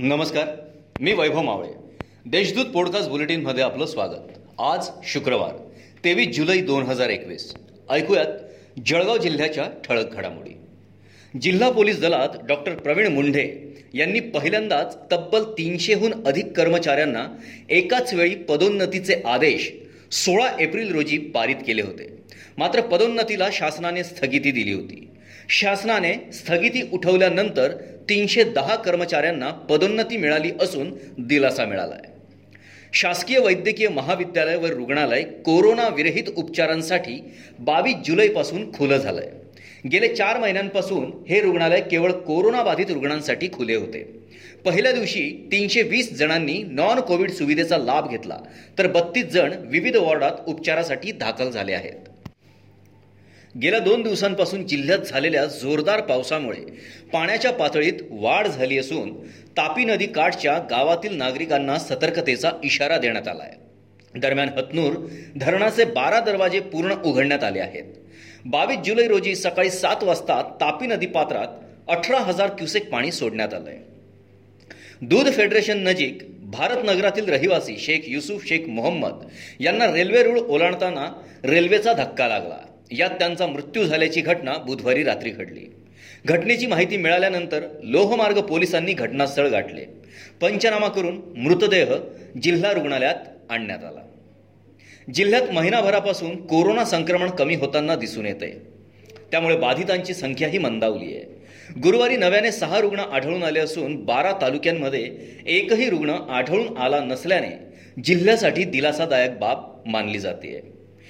नमस्कार मी वैभव मावळे. देशदूत पॉडकास्ट बुलेटिनमध्ये आपलं स्वागत. आज शुक्रवार तेवीस जुलै दोन हजार एकवीस. ऐकूयात जळगाव जिल्ह्याच्या ठळक घडामोडी. जिल्हा पोलीस दलात डॉक्टर प्रवीण मुंढे यांनी पहिल्यांदाच तब्बल तीनशेहून अधिक कर्मचाऱ्यांना एकाच वेळी पदोन्नतीचे आदेश सोळा एप्रिल रोजी पारित केले होते. मात्र पदोन्नतीला शासनाने स्थगिती दिली होती. शासनाने स्थगिती उठवल्यानंतर तीनशे दहा कर्मचाऱ्यांना पदोन्नती मिळाली असून दिलासा मिळाला आहे शासकीय वैद्यकीय महाविद्यालय व रुग्णालय कोरोना विरहित उपचारांसाठी बावीस जुलैपासून खुलं झालं आहे गेले चार महिन्यांपासून हे रुग्णालय केवळ कोरोनाबाधित रुग्णांसाठी खुले होते. पहिल्या दिवशी तीनशे वीस जणांनी नॉन कोविड सुविधेचा लाभ घेतला तर बत्तीस जण विविध वॉर्डात उपचारासाठी दाखल झाले आहेत. गेल्या दोन दिवसांपासून जिल्ह्यात झालेल्या जोरदार पावसामुळे पाण्याच्या पातळीत वाढ झाली असून तापी नदी काठच्या गावातील नागरिकांना सतर्कतेचा इशारा देण्यात आला आहे दरम्यान हतनूर धरणाचे बारा दरवाजे पूर्ण उघडण्यात आले आहेत. बावीस जुलै रोजी सकाळी सात वाजता तापी नदी पात्रात अठरा हजार क्युसेक पाणी सोडण्यात आलं आहे दूध फेडरेशन नजीक भारत नगरातील रहिवासी शेख युसुफ शेख मोहम्मद यांना रेल्वे रूळ ओलांडताना रेल्वेचा धक्का लागला. यात त्यांचा मृत्यू झाल्याची घटना बुधवारी रात्री घडली. घटनेची माहिती मिळाल्यानंतर लोहमार्ग पोलिसांनी घटनास्थळ गाठले. पंचनामा करून मृतदेह जिल्हा रुग्णालयात आणण्यात आला. जिल्ह्यात महिनाभरापासून कोरोना संक्रमण कमी होताना दिसून येते त्यामुळे बाधितांची संख्याही मंदावली आहे. गुरुवारी नव्याने सहा रुग्ण आढळून आले असून बारा तालुक्यांमध्ये एकही रुग्ण आढळून आला नसल्याने जिल्ह्यासाठी दिलासादायक बाब मानली जाते